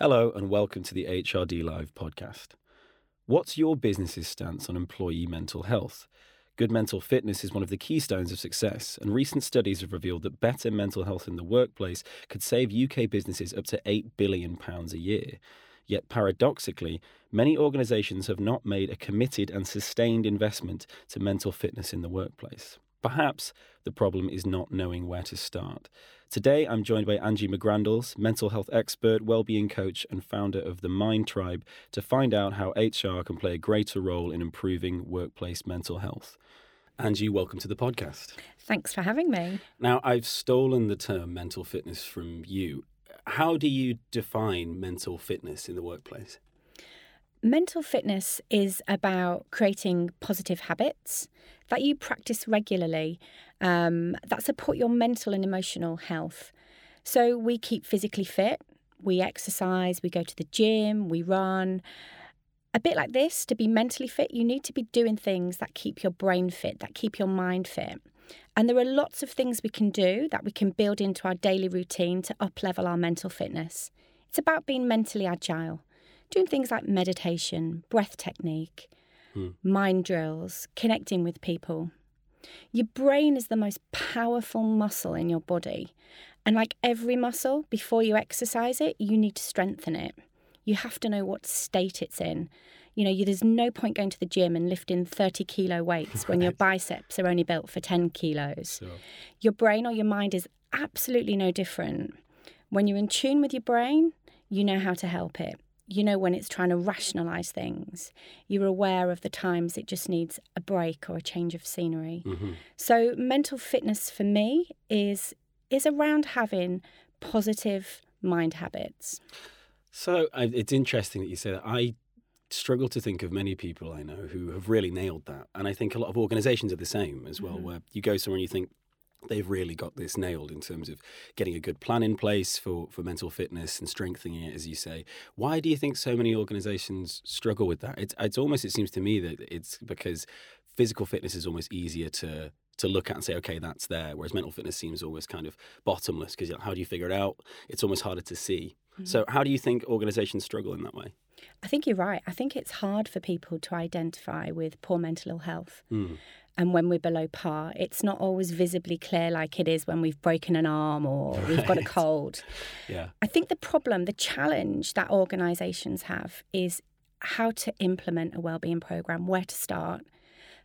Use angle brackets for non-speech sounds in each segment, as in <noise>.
Hello, and welcome to the HRD Live podcast. What's your business's stance on employee mental health? Good mental fitness is one of the keystones of success, and recent studies have revealed that better mental health in the workplace could save UK businesses up to £8 billion a year. Yet, paradoxically, many organisations have not made a committed and sustained investment to mental fitness in the workplace. Perhaps the problem is not knowing where to start. Today, I'm joined by Angie McGrandles, mental health expert, well-being coach, and founder of the Mind Tribe, to find out how HR can play a greater role in improving workplace mental health. Angie, welcome to the podcast. Thanks for having me. Now, I've stolen the term mental fitness from you. How do you define mental fitness in the workplace? Mental fitness is about creating positive habits that you practice regularly um, that support your mental and emotional health. So we keep physically fit, we exercise, we go to the gym, we run. A bit like this, to be mentally fit, you need to be doing things that keep your brain fit, that keep your mind fit. And there are lots of things we can do that we can build into our daily routine to uplevel our mental fitness. It's about being mentally agile doing things like meditation, breath technique, hmm. mind drills, connecting with people. Your brain is the most powerful muscle in your body. And like every muscle, before you exercise it, you need to strengthen it. You have to know what state it's in. You know, there's no point going to the gym and lifting 30 kilo weights right. when your <laughs> biceps are only built for 10 kilos. Sure. Your brain or your mind is absolutely no different. When you're in tune with your brain, you know how to help it you know when it's trying to rationalize things you're aware of the times it just needs a break or a change of scenery mm-hmm. so mental fitness for me is is around having positive mind habits so uh, it's interesting that you say that i struggle to think of many people i know who have really nailed that and i think a lot of organizations are the same as well mm-hmm. where you go somewhere and you think they've really got this nailed in terms of getting a good plan in place for, for mental fitness and strengthening it, as you say. Why do you think so many organizations struggle with that? It's, it's almost, it seems to me that it's because physical fitness is almost easier to to look at and say, okay, that's there. Whereas mental fitness seems always kind of bottomless because how do you figure it out? It's almost harder to see. Mm-hmm. So, how do you think organizations struggle in that way? I think you're right. I think it's hard for people to identify with poor mental ill health. Mm and when we're below par. It's not always visibly clear like it is when we've broken an arm or right. <laughs> we've got a cold. yeah. I think the problem, the challenge that organizations have is how to implement a well-being program, where to start.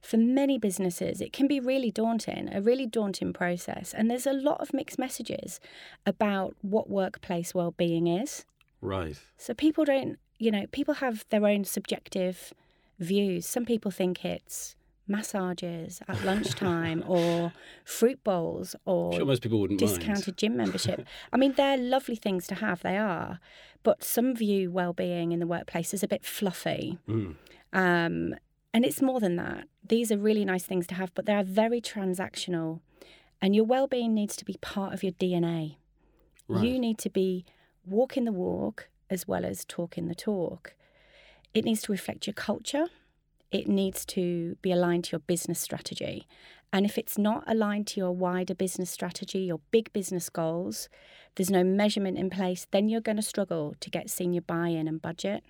For many businesses, it can be really daunting, a really daunting process. And there's a lot of mixed messages about what workplace well-being is. Right. So people don't, you know, people have their own subjective views. Some people think it's massages at lunchtime <laughs> or fruit bowls or sure most people wouldn't discounted mind. gym <laughs> membership. I mean, they're lovely things to have, they are. But some view well-being in the workplace as a bit fluffy. Mm. Um, and it's more than that. These are really nice things to have, but they are very transactional. And your well-being needs to be part of your DNA. Right. You need to be walking the walk as well as talking the talk. It needs to reflect your culture it needs to be aligned to your business strategy. And if it's not aligned to your wider business strategy, your big business goals, there's no measurement in place, then you're going to struggle to get senior buy in and budget.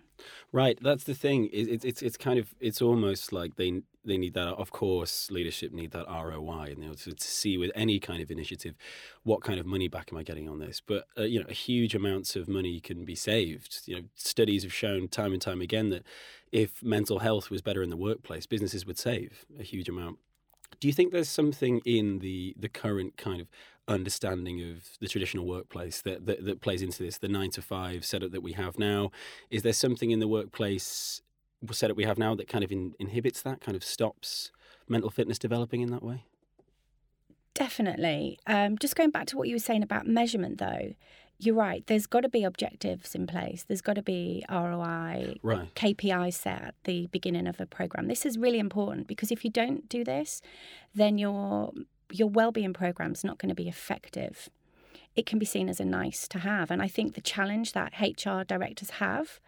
Right, that's the thing. It's it's it's kind of it's almost like they they need that. Of course, leadership need that ROI, and know, to, to see with any kind of initiative, what kind of money back am I getting on this? But uh, you know, huge amounts of money can be saved. You know, studies have shown time and time again that if mental health was better in the workplace, businesses would save a huge amount. Do you think there's something in the the current kind of understanding of the traditional workplace that, that, that plays into this, the nine to five setup that we have now? Is there something in the workplace setup we have now that kind of in, inhibits that, kind of stops mental fitness developing in that way? Definitely. Um, just going back to what you were saying about measurement, though, you're right. There's got to be objectives in place. There's got to be ROI, right. KPI set at the beginning of a program. This is really important because if you don't do this, then your your well-being program's not going to be effective. It can be seen as a nice to have, and I think the challenge that HR directors have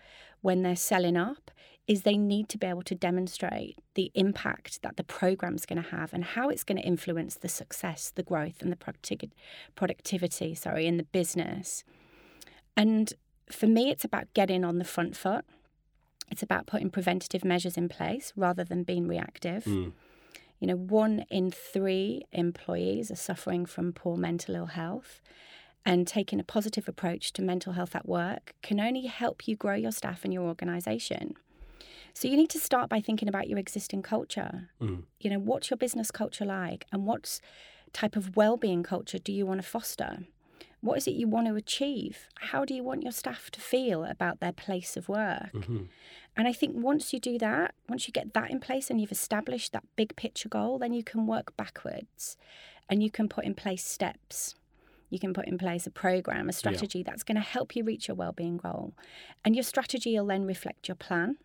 when they're selling up is they need to be able to demonstrate the impact that the program's going to have and how it's going to influence the success, the growth, and the productivity, sorry, in the business. And for me, it's about getting on the front foot. It's about putting preventative measures in place rather than being reactive. Mm. You know, one in three employees are suffering from poor mental ill health. And taking a positive approach to mental health at work can only help you grow your staff and your organization. So you need to start by thinking about your existing culture. Mm. You know, what's your business culture like and what type of well-being culture do you want to foster? What is it you want to achieve? How do you want your staff to feel about their place of work? hmm And I think once you do that, once you get that in place and you've established that big picture goal, then you can work backwards and you can put in place steps. You can put in place a program, a strategy that's going to help you reach your well-being goal. And your strategy will then reflect your plan.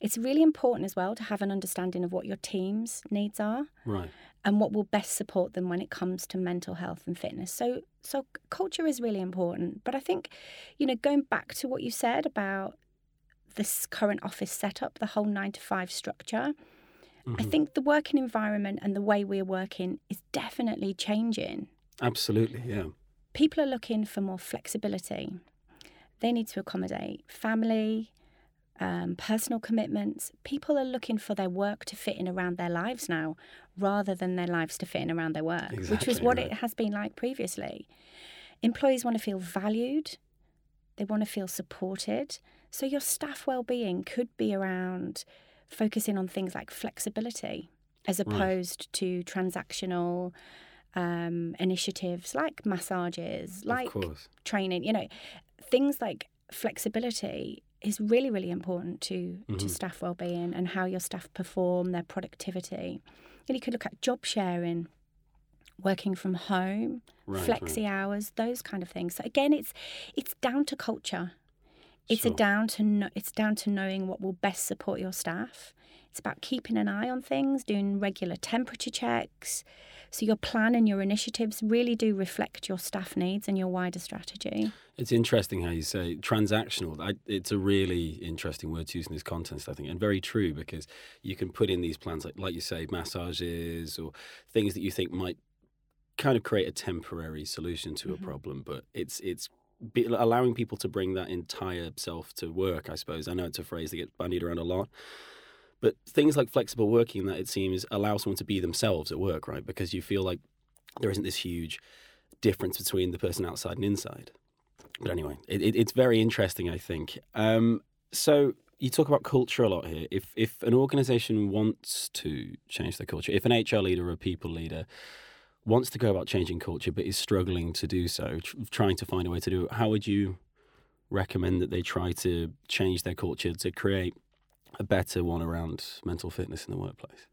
It's really important as well to have an understanding of what your team's needs are Right. and what will best support them when it comes to mental health and fitness. So so culture is really important. But I think, you know, going back to what you said about this current office setup, the whole nine to five structure, I Mhm. think the working environment and the way we're working is definitely changing. Absolutely. Yeah. People are looking for more flexibility. They need to accommodate family, um, personal commitments. People are looking for their work to fit in around their lives now rather than their lives to fit in around their work, which was what right. it has been like previously. Employees want to feel valued, they want to feel supported. So, your staff well-being could be around focusing on things like flexibility as Right. opposed to transactional um, initiatives like massages, like training, you know, things like flexibility is really, really important to, to Mhm. staff well-being and how your staff perform, their productivity. And you could look at job sharing, working from home, Right. flexi right. hours, those kind of things. So again, it's it's down to culture. It's a down to know, it's down to knowing what will best support your staff. It's about keeping an eye on things, doing regular temperature checks. So your plan and your initiatives really do reflect your staff needs and your wider strategy. It's interesting how you say transactional. I, it's a really interesting word to use in this context, I think, and very true because you can put in these plans, like like you say, massages or things that you think might kind of create a temporary solution to Mhm. a problem, but it's it's be, allowing people to bring that entire self to work. I suppose I know it's a phrase that gets bandied around a lot. But things like flexible working, that it seems allow someone to be themselves at work, right? Because you feel like there isn't this huge difference between the person outside and inside. But anyway, it, it, it's very interesting, I think. Um, so you talk about culture a lot here. If if an organization wants to change their culture, if an HR leader or a people leader wants to go about changing culture but is struggling to do so, tr- trying to find a way to do it, how would you recommend that they try to change their culture to create a better one around mental fitness in the workplace?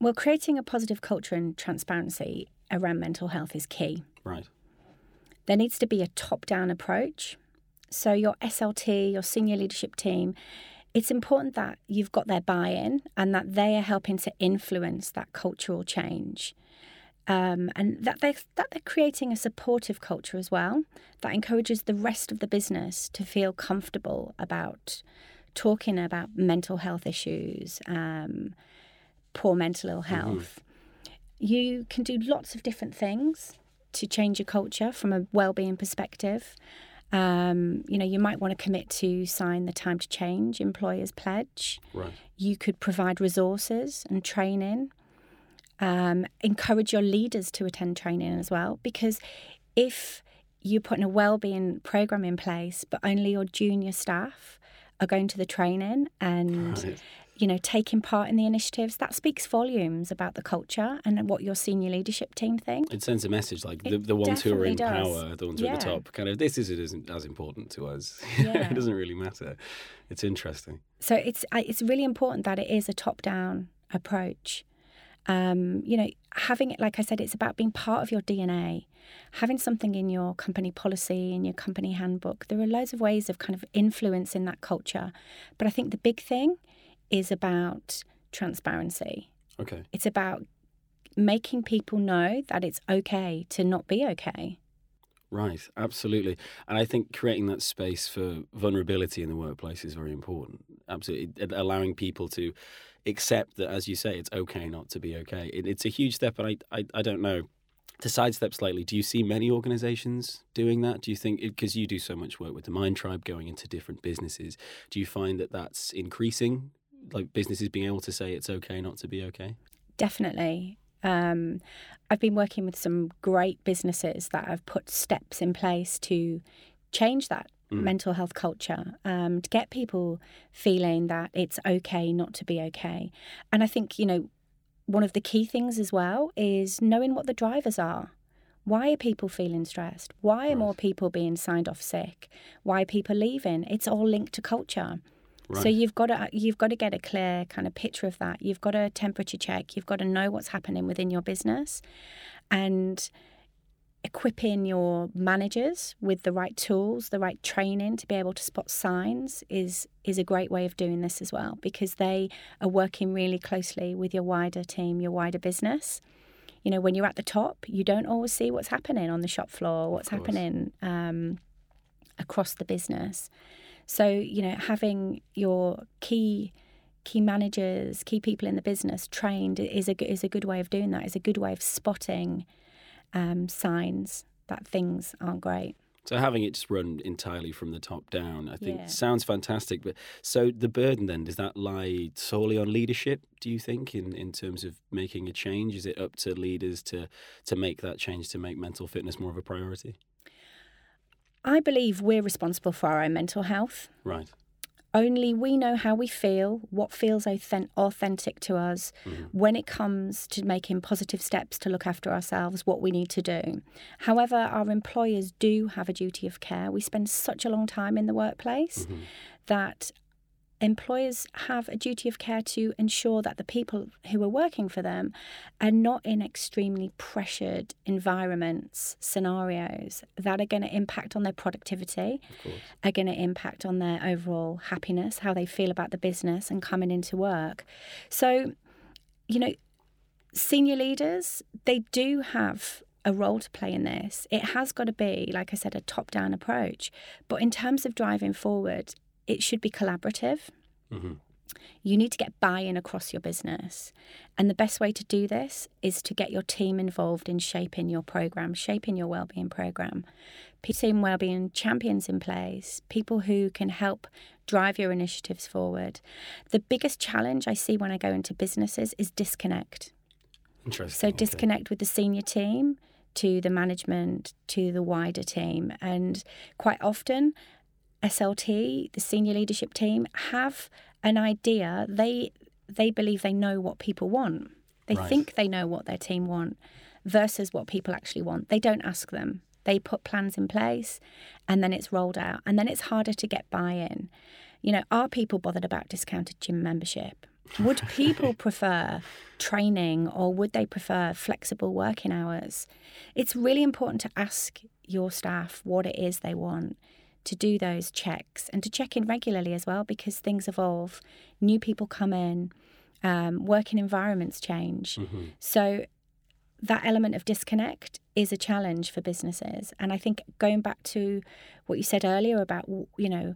Well, creating a positive culture and transparency around mental health is key. Right. There needs to be a top down approach. So, your SLT, your senior leadership team, it's important that you've got their buy in and that they are helping to influence that cultural change. Um, and that they're, that they're creating a supportive culture as well that encourages the rest of the business to feel comfortable about talking about mental health issues, um, poor mental ill health. You can do lots of different things to change your culture from a well-being perspective. Um, you know, you might want to commit to sign the Time to Change Employers Pledge. Right. You could provide resources and training. Um, encourage your leaders to attend training as well, because if you're putting a well-being program in place, but only your junior staff are going to the training and Right. you know taking part in the initiatives, that speaks volumes about the culture and what your senior leadership team think. It sends a message like the, the ones who are in does. power, the ones who are at the top, kind of this is it isn't as important to us. <laughs> Yeah. it doesn't really matter. It's interesting. So it's it's really important that it is a top-down approach. Um, you know, having it, like I said, it's about being part of your DNA, having something in your company policy, in your company handbook. There are loads of ways of kind of influencing that culture. But I think the big thing is about transparency. Okay. It's about making people know that it's okay to not be okay. Right, absolutely. And I think creating that space for vulnerability in the workplace is very important. Absolutely. Allowing people to accept that, as you say, it's okay not to be okay. It, it's a huge step. And I, I, I don't know to sidestep slightly, do you see many organizations doing that? Do you think, because you do so much work with the Mind Tribe going into different businesses, do you find that that's increasing? Like businesses being able to say it's okay not to be okay? Definitely. Um, I've been working with some great businesses that have put steps in place to change that mm. mental health culture, um, to get people feeling that it's okay not to be okay. And I think, you know, one of the key things as well is knowing what the drivers are. Why are people feeling stressed? Why are right. more people being signed off sick? Why are people leaving? It's all linked to culture. Right. So you've got to uh, you've got to get a clear kind of picture of that. You've got to temperature check. You've got to know what's happening within your business, and equipping your managers with the right tools, the right training to be able to spot signs is is a great way of doing this as well because they are working really closely with your wider team, your wider business. You know, when you're at the top, you don't always see what's happening on the shop floor, what's happening um, across the business. So, you know, having your key key managers, key people in the business trained is a is a good way of doing that. Is a good way of spotting um, signs that things aren't great. So having it just run entirely from the top down, I think yeah. sounds fantastic. But so the burden then does that lie solely on leadership? Do you think in, in terms of making a change? Is it up to leaders to to make that change to make mental fitness more of a priority? I believe we're responsible for our own mental health. Right. Only we know how we feel, what feels authentic to us mm-hmm. when it comes to making positive steps to look after ourselves, what we need to do. However, our employers do have a duty of care. We spend such a long time in the workplace mm-hmm. that employers have a duty of care to ensure that the people who are working for them are not in extremely pressured environments, scenarios that are going to impact on their productivity, are going to impact on their overall happiness, how they feel about the business and coming into work. So, you know, senior leaders, they do have a role to play in this. It has got to be, like I said, a top down approach. But in terms of driving forward, it should be collaborative. Mm-hmm. You need to get buy in across your business. And the best way to do this is to get your team involved in shaping your program, shaping your wellbeing program. Team wellbeing champions in place, people who can help drive your initiatives forward. The biggest challenge I see when I go into businesses is disconnect. Interesting. So, disconnect okay. with the senior team to the management to the wider team. And quite often, SLT, the senior leadership team, have an idea. They they believe they know what people want. They right. think they know what their team want versus what people actually want. They don't ask them. They put plans in place and then it's rolled out. And then it's harder to get buy in. You know, are people bothered about discounted gym membership? Would <laughs> people prefer training or would they prefer flexible working hours? It's really important to ask your staff what it is they want to do those checks and to check in regularly as well because things evolve, new people come in, um, working environments change. Mm-hmm. So that element of disconnect is a challenge for businesses. And I think going back to what you said earlier about, you know,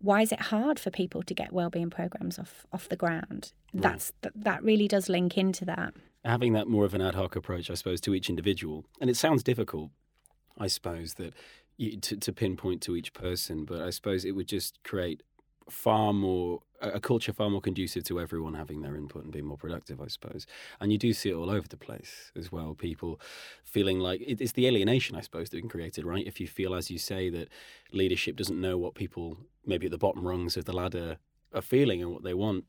why is it hard for people to get wellbeing programs off off the ground? Right. That's that really does link into that. Having that more of an ad hoc approach, I suppose, to each individual, and it sounds difficult. I suppose that to, to pinpoint to each person, but I suppose it would just create far more a culture far more conducive to everyone having their input and being more productive, I suppose. And you do see it all over the place as well. People feeling like it's the alienation, I suppose, that can create created, right? If you feel, as you say, that leadership doesn't know what people maybe at the bottom rungs of the ladder are feeling and what they want,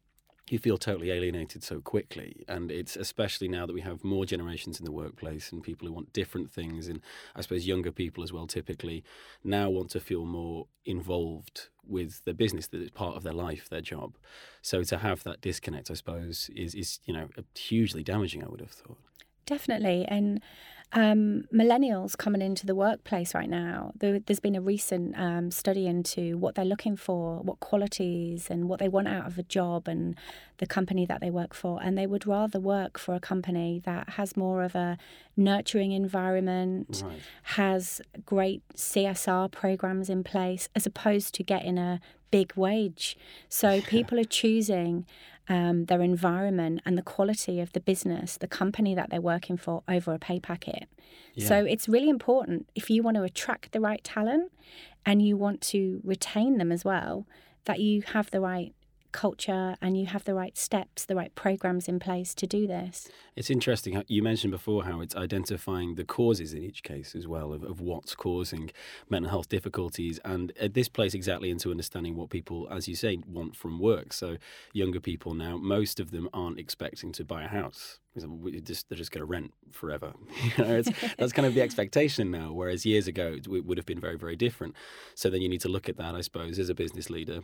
you feel totally alienated so quickly. And it's especially now that we have more generations in the workplace and people who want different things, and I suppose younger people as well typically now want to feel more involved with the business that is part of their life, their job. So to have that disconnect, I suppose, is, is you know, hugely damaging, I would have thought. Definitely. And um, millennials coming into the workplace right now, there, has been a recent um, study into what they're looking for, what qualities and what they want out of a job and the company that they work for. And they would rather work for a company that has more of a nurturing environment, right. has great CSR programs in place, as opposed to getting a big wage. So people are choosing um, their environment, and the quality of the business, the company that they're working for over a pay packet. Yeah. So it's really important if you want to attract the right talent and you want to retain them as well, that you have the right culture and you have the right steps, the right programs in place to do this. It's interesting. You mentioned before how it's identifying the causes in each case as well of, of what's causing mental health difficulties. And this plays exactly into understanding what people, as you say, want from work. So, younger people now, most of them aren't expecting to buy a house. Just, they're just going to rent forever. <laughs> you know, that's kind of the expectation now. Whereas years ago, it would have been very, very different. So then you need to look at that, I suppose, as a business leader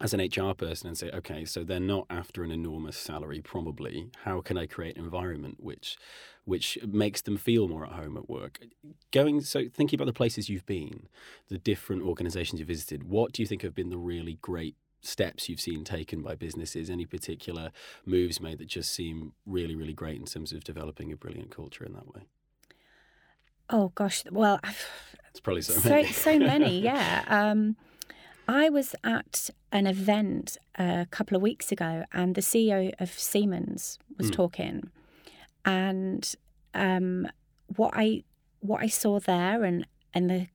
as an HR person and say, okay, so they're not after an enormous salary, probably. How can I create an environment which which makes them feel more at home at work? Going so thinking about the places you've been, the different organizations you've visited, what do you think have been the really great steps you've seen taken by businesses? Any particular moves made that just seem really, really great in terms of developing a brilliant culture in that way? Oh gosh, well, it's probably so, so so many, <laughs> yeah. Um, I was at an event a couple of weeks ago, and the CEO of Siemens was mm. talking, and um, what I what I saw there and and the,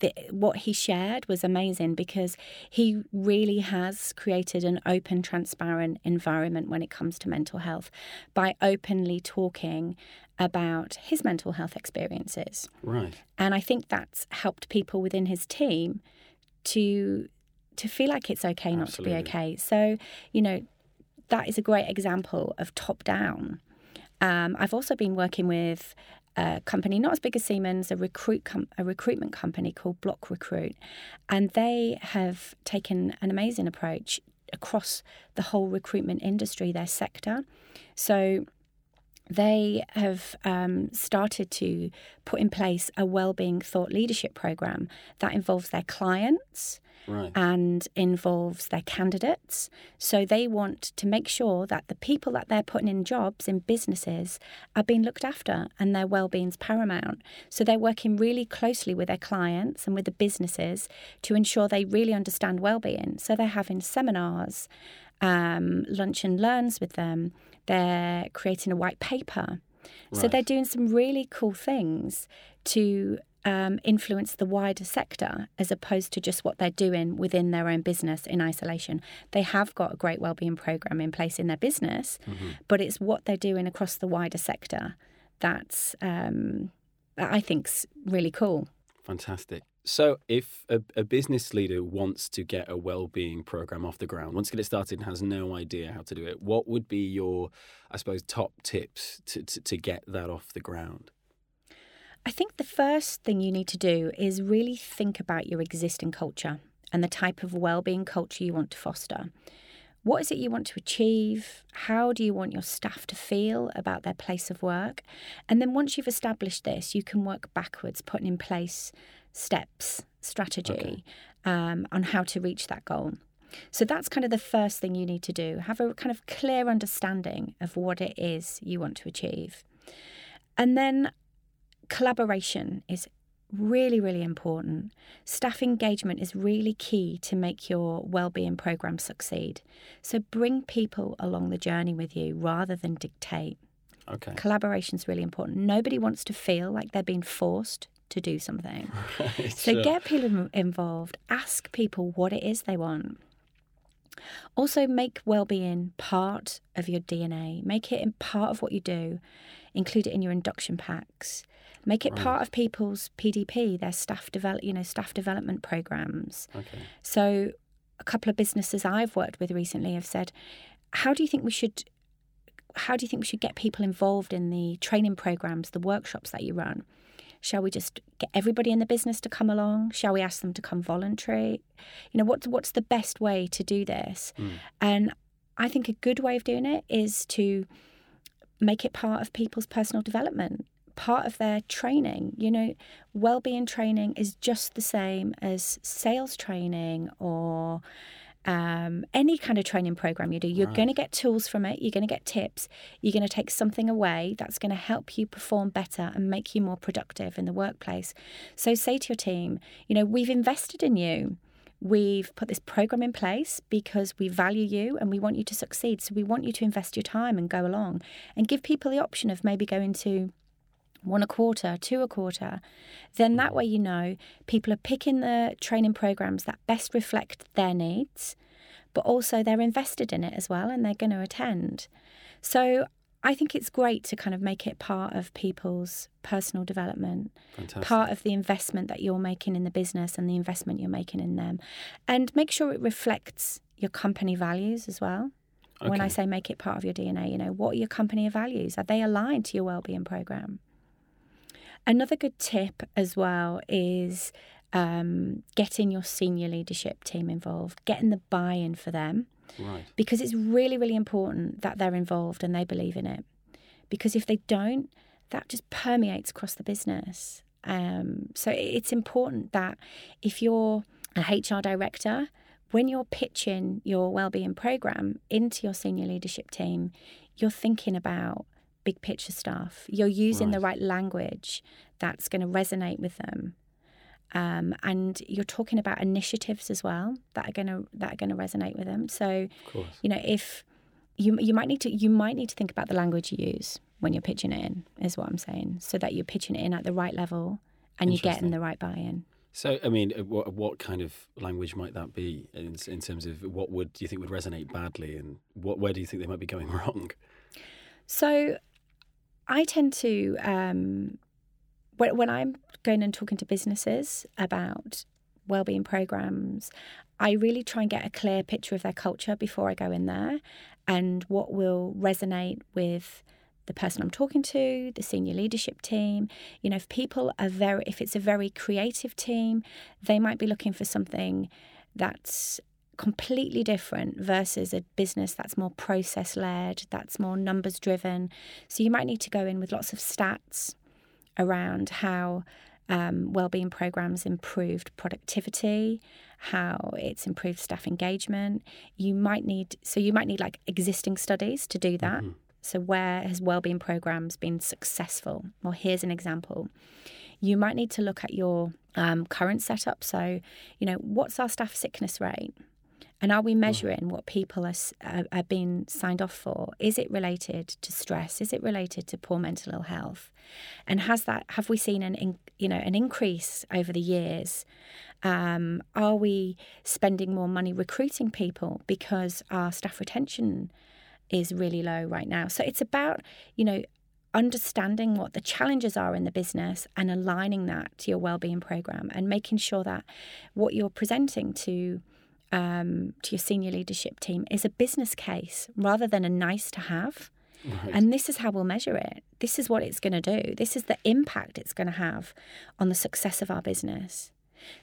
the what he shared was amazing because he really has created an open, transparent environment when it comes to mental health by openly talking about his mental health experiences. Right. And I think that's helped people within his team to to feel like it's okay not Absolutely. to be okay. So, you know, that is a great example of top down. Um, I've also been working with a company not as big as Siemens, a recruit com- a recruitment company called Block Recruit, and they have taken an amazing approach across the whole recruitment industry, their sector. So they have um, started to put in place a well-being thought leadership program that involves their clients right. and involves their candidates so they want to make sure that the people that they're putting in jobs in businesses are being looked after and their well-being is paramount so they're working really closely with their clients and with the businesses to ensure they really understand well-being so they're having seminars um, lunch and learns with them. They're creating a white paper. Right. So they're doing some really cool things to um, influence the wider sector as opposed to just what they're doing within their own business in isolation. They have got a great wellbeing program in place in their business, mm-hmm. but it's what they're doing across the wider sector that's um, I think's really cool. Fantastic. So, if a, a, business leader wants to get a well-being program off the ground, wants to get it started and has no idea how to do it, what would be your, I suppose, top tips to, to, to get that off the ground? I think the first thing you need to do is really think about your existing culture and the type of well-being culture you want to foster. What is it you want to achieve? How do you want your staff to feel about their place of work? And then once you've established this, you can work backwards, putting in place steps, strategy okay. um, on how to reach that goal. So that's kind of the first thing you need to do. Have a kind of clear understanding of what it is you want to achieve. And then collaboration is really, really important. Staff engagement is really key to make your well-being program succeed. So bring people along the journey with you rather than dictate. Okay. Collaboration is really important. Nobody wants to feel like they're being forced to do something. <laughs> Right, so sure. get people involved, ask people what it is they want. Also, make well-being part of your DNA. Make it part of what you do. Include it in your induction packs. Make it right. part of people's PDP, their staff develop, you know, staff development programs. Okay. So, a couple of businesses I've worked with recently have said, "How do you think we should how do you think we should get people involved in the training programs, the workshops that you run? Shall we just get everybody in the business to come along? Shall we ask them to come voluntary? You know, what's what's the best way to do this? Mm. And I think a good way of doing it is to make it part of people's personal development, part of their training. You know, well-being training is just the same as sales training or um, any kind of training program you do, you're right. going to get tools from it, you're going to get tips, you're going to take something away that's going to help you perform better and make you more productive in the workplace. So say to your team, you know, we've invested in you. We've put this program in place because we value you and we want you to succeed. So we want you to invest your time and go along and give people the option of maybe going to one a quarter, two a quarter, then that hmm. way you know people are picking the training programs that best reflect their needs, but also they're invested in it as well and they're going to attend. So I think it's great to kind of make it part of people's personal development, Fantastic. part of the investment that you're making in the business and the investment you're making in them, and make sure it reflects your company values as well. When I say make it part of your DNA, you know, what are your company values? Are they aligned to your wellbeing program? Another good tip as well is um, getting your senior leadership team involved, getting the buy in for them Right. because it's really, really important that they're involved and they believe in it. Because if they don't, that just permeates across the business. Um, so it's important that if you're a HR director, when you're pitching your wellbeing program into your senior leadership team, you're thinking about big picture stuff. You're using the Right. right language that's going to resonate with them. Um, and you're talking about initiatives as well that are going to that are going to resonate with them. So you know if you you might need to you might need to think about the language you use when you're pitching it in is what I'm saying so that you're pitching it in at the right level and you're getting the right buy-in. So, I mean, uh, what, what kind of language might that be in, in terms of what would do you think would resonate badly, and what where do you think they might be going <laughs> wrong? So I tend to um, when when I'm going and talking to businesses about wellbeing programs, I really try and get a clear picture of their culture before I go in there and what will resonate with the person I'm talking to, the senior leadership team. You know, if people are very, if it's a very creative team, they might be looking for something that's completely different versus a business that's more process led, that's more numbers driven. So you might need to go in with lots of stats around how um, wellbeing programs improved productivity, how it's improved staff engagement. You might need so you might need like existing studies to do that. Mhm. So where has wellbeing programs been successful? Well, here's an example. You might need to look at your um, current setup. So, you know, what's our staff sickness rate? And are we measuring what people are, are, are being signed off for? Is it related to stress? Is it related to poor mental ill health? And has that have we seen an in, you know an increase over the years? Um, are we spending more money recruiting people because our staff retention is really low right now? So it's about you know understanding what the challenges are in the business and aligning that to your wellbeing program and making sure that what you're presenting to um, to your senior leadership team is a business case rather than a nice to have. Right. And this is how we'll measure it. This is what it's going to do. This is the impact it's going to have on the success of our business.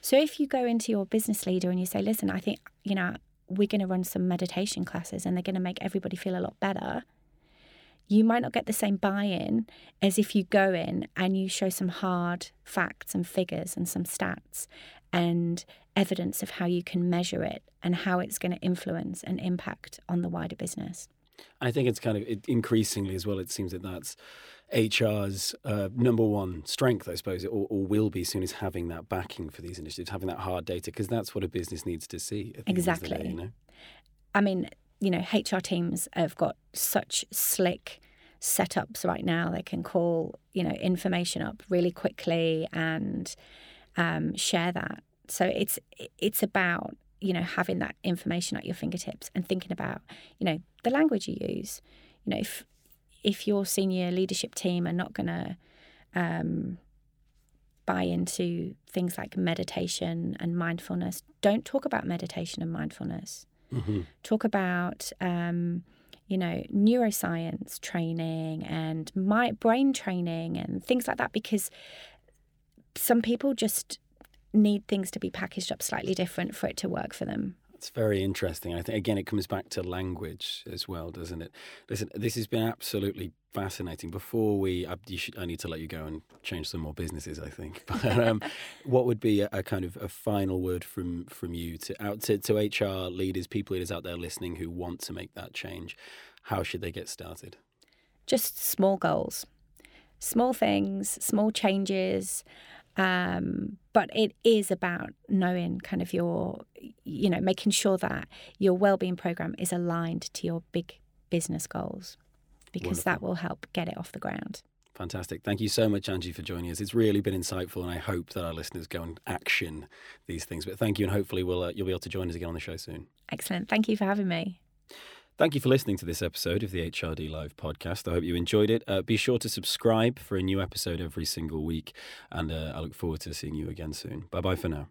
So if you go into your business leader and you say, listen, I think, you know, we're going to run some meditation classes and they're going to make everybody feel a lot better. You might not get the same buy in as if you go in and you show some hard facts and figures and some stats and evidence of how you can measure it and how it's going to influence and impact on the wider business. I think it's kind of it, increasingly as well. It seems that that's HR's uh, number one strength, I suppose, or, or will be soon, is having that backing for these initiatives, having that hard data, because that's what a business needs to see. At the end of the day, Exactly. you know? I mean, you know, HR teams have got such slick setups right now. They can call, you know, information up really quickly and um, share that. So it's it's about you know having that information at your fingertips and thinking about you know the language you use. You know, if if your senior leadership team are not going to um, buy into things like meditation and mindfulness, don't talk about meditation and mindfulness hmm talk about um, you know neuroscience training and my brain training and things like that because some people just need things to be packaged up slightly different for it to work for them It's very interesting. I think again, it comes back to language as well, doesn't it? Listen, this has been absolutely fascinating. Before we, I, you should, I need to let you go and change some more businesses. I think. <laughs> But um, what would be a, a kind of a final word from from you to out to, to HR leaders, people leaders out there listening who want to make that change? How should they get started? just small goals small things small changes Um, but it is about knowing kind of your, you know, making sure that your well-being program is aligned to your big business goals, because Wonderful. that will help get it off the ground. Fantastic. Thank you so much, Angie, for joining us. It's really been insightful, and I hope that our listeners go and action these things. But thank you, and hopefully we'll, uh, you'll be able to join us again on the show soon. Excellent. Thank you for having me. Thank you for listening to this episode of the HRD Live podcast. I hope you enjoyed it. Uh, be sure to subscribe for a new episode every single week, and uh, I look forward to seeing you again soon. Bye bye for now.